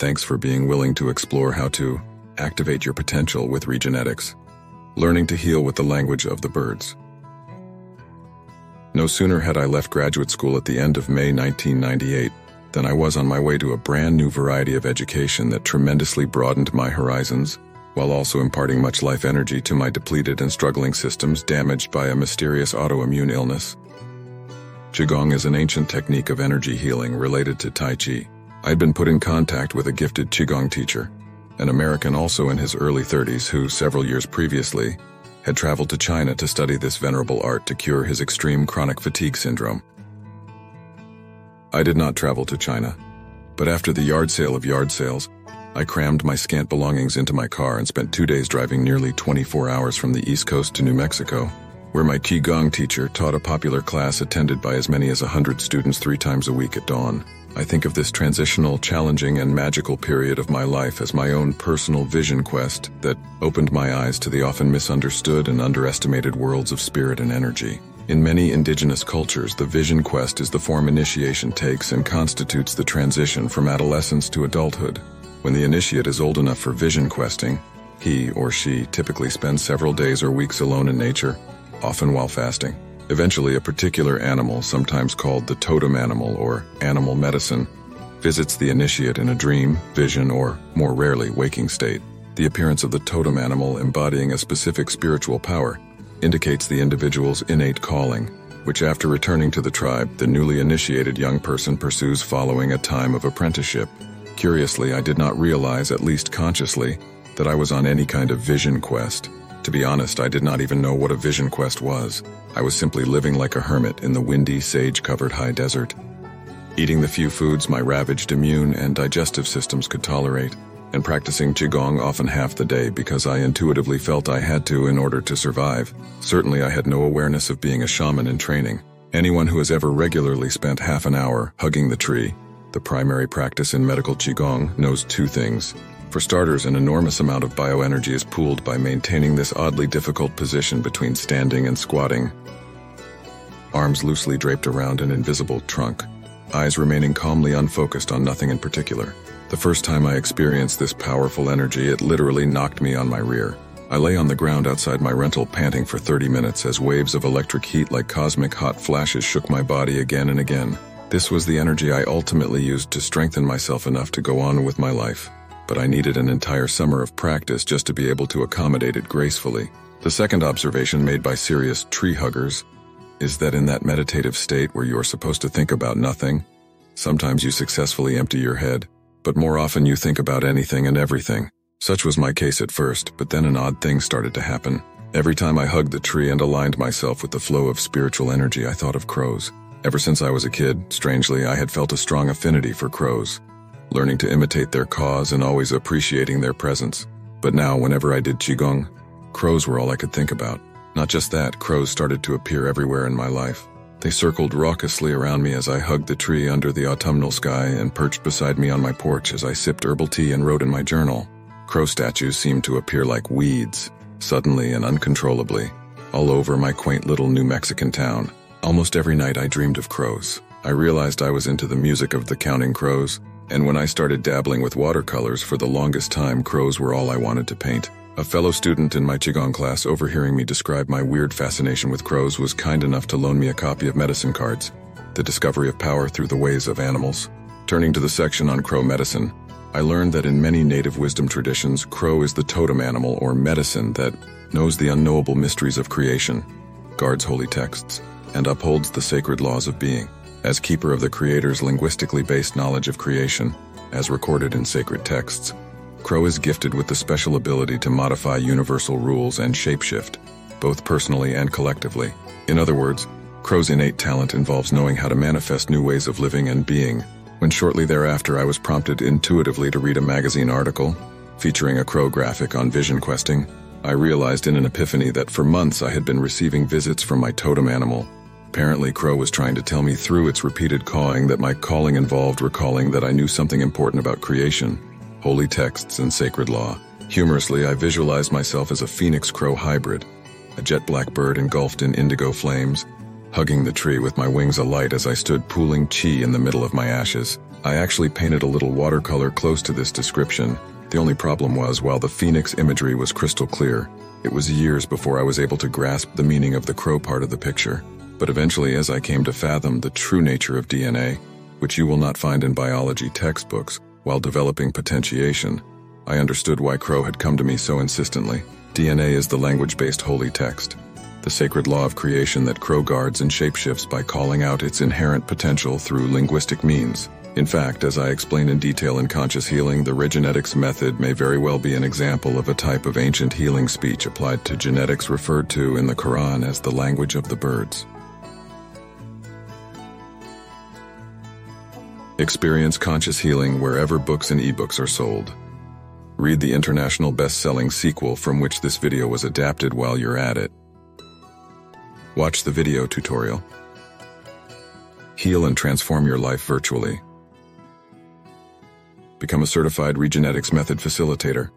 Thanks for being willing to explore how to activate your potential with Regenetics. Learning to heal with the language of the birds. No sooner had I left graduate school at the end of May 1998 than I was on my way to a brand new variety of education that tremendously broadened my horizons, while also imparting much life energy to my depleted and struggling systems damaged by a mysterious autoimmune illness. Qigong is an ancient technique of energy healing related to Tai Chi. I'd been put in contact with a gifted Qigong teacher, an American also in his early 30s who, several years previously, had traveled to China to study this venerable art to cure his extreme chronic fatigue syndrome. I did not travel to China, but after the yard sale of yard sales, I crammed my scant belongings into my car and spent two days driving nearly 24 hours from the East Coast to New Mexico, where my Qigong teacher taught a popular class attended by as many as 100 students three times a week at dawn. I think of this transitional, challenging, and magical period of my life as my own personal vision quest that opened my eyes to the often misunderstood and underestimated worlds of spirit and energy. In many indigenous cultures, the vision quest is the form initiation takes and constitutes the transition from adolescence to adulthood. When the initiate is old enough for vision questing, he or she typically spends several days or weeks alone in nature, often while fasting. Eventually, a particular animal, sometimes called the totem animal or animal medicine, visits the initiate in a dream, vision, or, more rarely, waking state. The appearance of the totem animal embodying a specific spiritual power indicates the individual's innate calling, which after returning to the tribe, the newly initiated young person pursues following a time of apprenticeship. Curiously, I did not realize, at least consciously, that I was on any kind of vision quest. To be honest, I did not even know what a vision quest was. I was simply living like a hermit in the windy, sage-covered high desert, eating the few foods my ravaged immune and digestive systems could tolerate and practicing Qigong often half the day because I intuitively felt I had to in order to survive. Certainly I had no awareness of being a shaman in training. Anyone who has ever regularly spent half an hour hugging the tree, the primary practice in medical Qigong, knows two things. For starters, an enormous amount of bioenergy is pooled by maintaining this oddly difficult position between standing and squatting. Arms loosely draped around an invisible trunk, eyes remaining calmly unfocused on nothing in particular. The first time I experienced this powerful energy, it literally knocked me on my rear. I lay on the ground outside my rental panting for 30 minutes as waves of electric heat like cosmic hot flashes shook my body again and again. This was the energy I ultimately used to strengthen myself enough to go on with my life. But I needed an entire summer of practice just to be able to accommodate it gracefully. The second observation made by serious tree huggers is that in that meditative state where you are supposed to think about nothing, sometimes you successfully empty your head, but more often you think about anything and everything. Such was my case at first, but then an odd thing started to happen. Every time I hugged the tree and aligned myself with the flow of spiritual energy, I thought of crows. Ever since I was a kid, strangely, I had felt a strong affinity for crows, learning to imitate their caws and always appreciating their presence. But now, whenever I did Qigong, crows were all I could think about. Not just that, crows started to appear everywhere in my life. They circled raucously around me as I hugged the tree under the autumnal sky and perched beside me on my porch as I sipped herbal tea and wrote in my journal. Crow statues seemed to appear like weeds, suddenly and uncontrollably, all over my quaint little New Mexican town. Almost every night I dreamed of crows. I realized I was into the music of the counting crows, and when I started dabbling with watercolors for the longest time, crows were all I wanted to paint. A fellow student in my Qigong class, overhearing me describe my weird fascination with crows, was kind enough to loan me a copy of Medicine Cards, The Discovery of Power Through the Ways of Animals. Turning to the section on crow medicine, I learned that in many native wisdom traditions, crow is the totem animal or medicine that knows the unknowable mysteries of creation, guards holy texts, and upholds the sacred laws of being. As keeper of the Creator's linguistically based knowledge of creation, as recorded in sacred texts, Crow is gifted with the special ability to modify universal rules and shapeshift, both personally and collectively. In other words, Crow's innate talent involves knowing how to manifest new ways of living and being. When shortly thereafter I was prompted intuitively to read a magazine article featuring a crow graphic on vision questing, I realized in an epiphany that for months I had been receiving visits from my totem animal. Apparently, Crow was trying to tell me through its repeated cawing that my calling involved recalling that I knew something important about creation holy texts, and sacred law. Humorously, I visualized myself as a phoenix crow hybrid, a jet black bird engulfed in indigo flames, hugging the tree with my wings alight as I stood pooling chi in the middle of my ashes. I actually painted a little watercolor close to this description. The only problem was, while the phoenix imagery was crystal clear, it was years before I was able to grasp the meaning of the crow part of the picture. But eventually, as I came to fathom the true nature of DNA, which you will not find in biology textbooks, while developing potentiation, I understood why Crow had come to me so insistently. DNA is the language-based holy text, the sacred law of creation that Crow guards and shapeshifts by calling out its inherent potential through linguistic means. In fact, as I explain in detail in Conscious Healing, the Regenetics method may very well be an example of a type of ancient healing speech applied to genetics referred to in the Quran as the language of the birds. Experience conscious healing wherever books and ebooks are sold. Read the international best-selling sequel from which this video was adapted while you're at it. Watch the video tutorial. Heal and transform your life virtually. Become a certified Regenetics Method facilitator.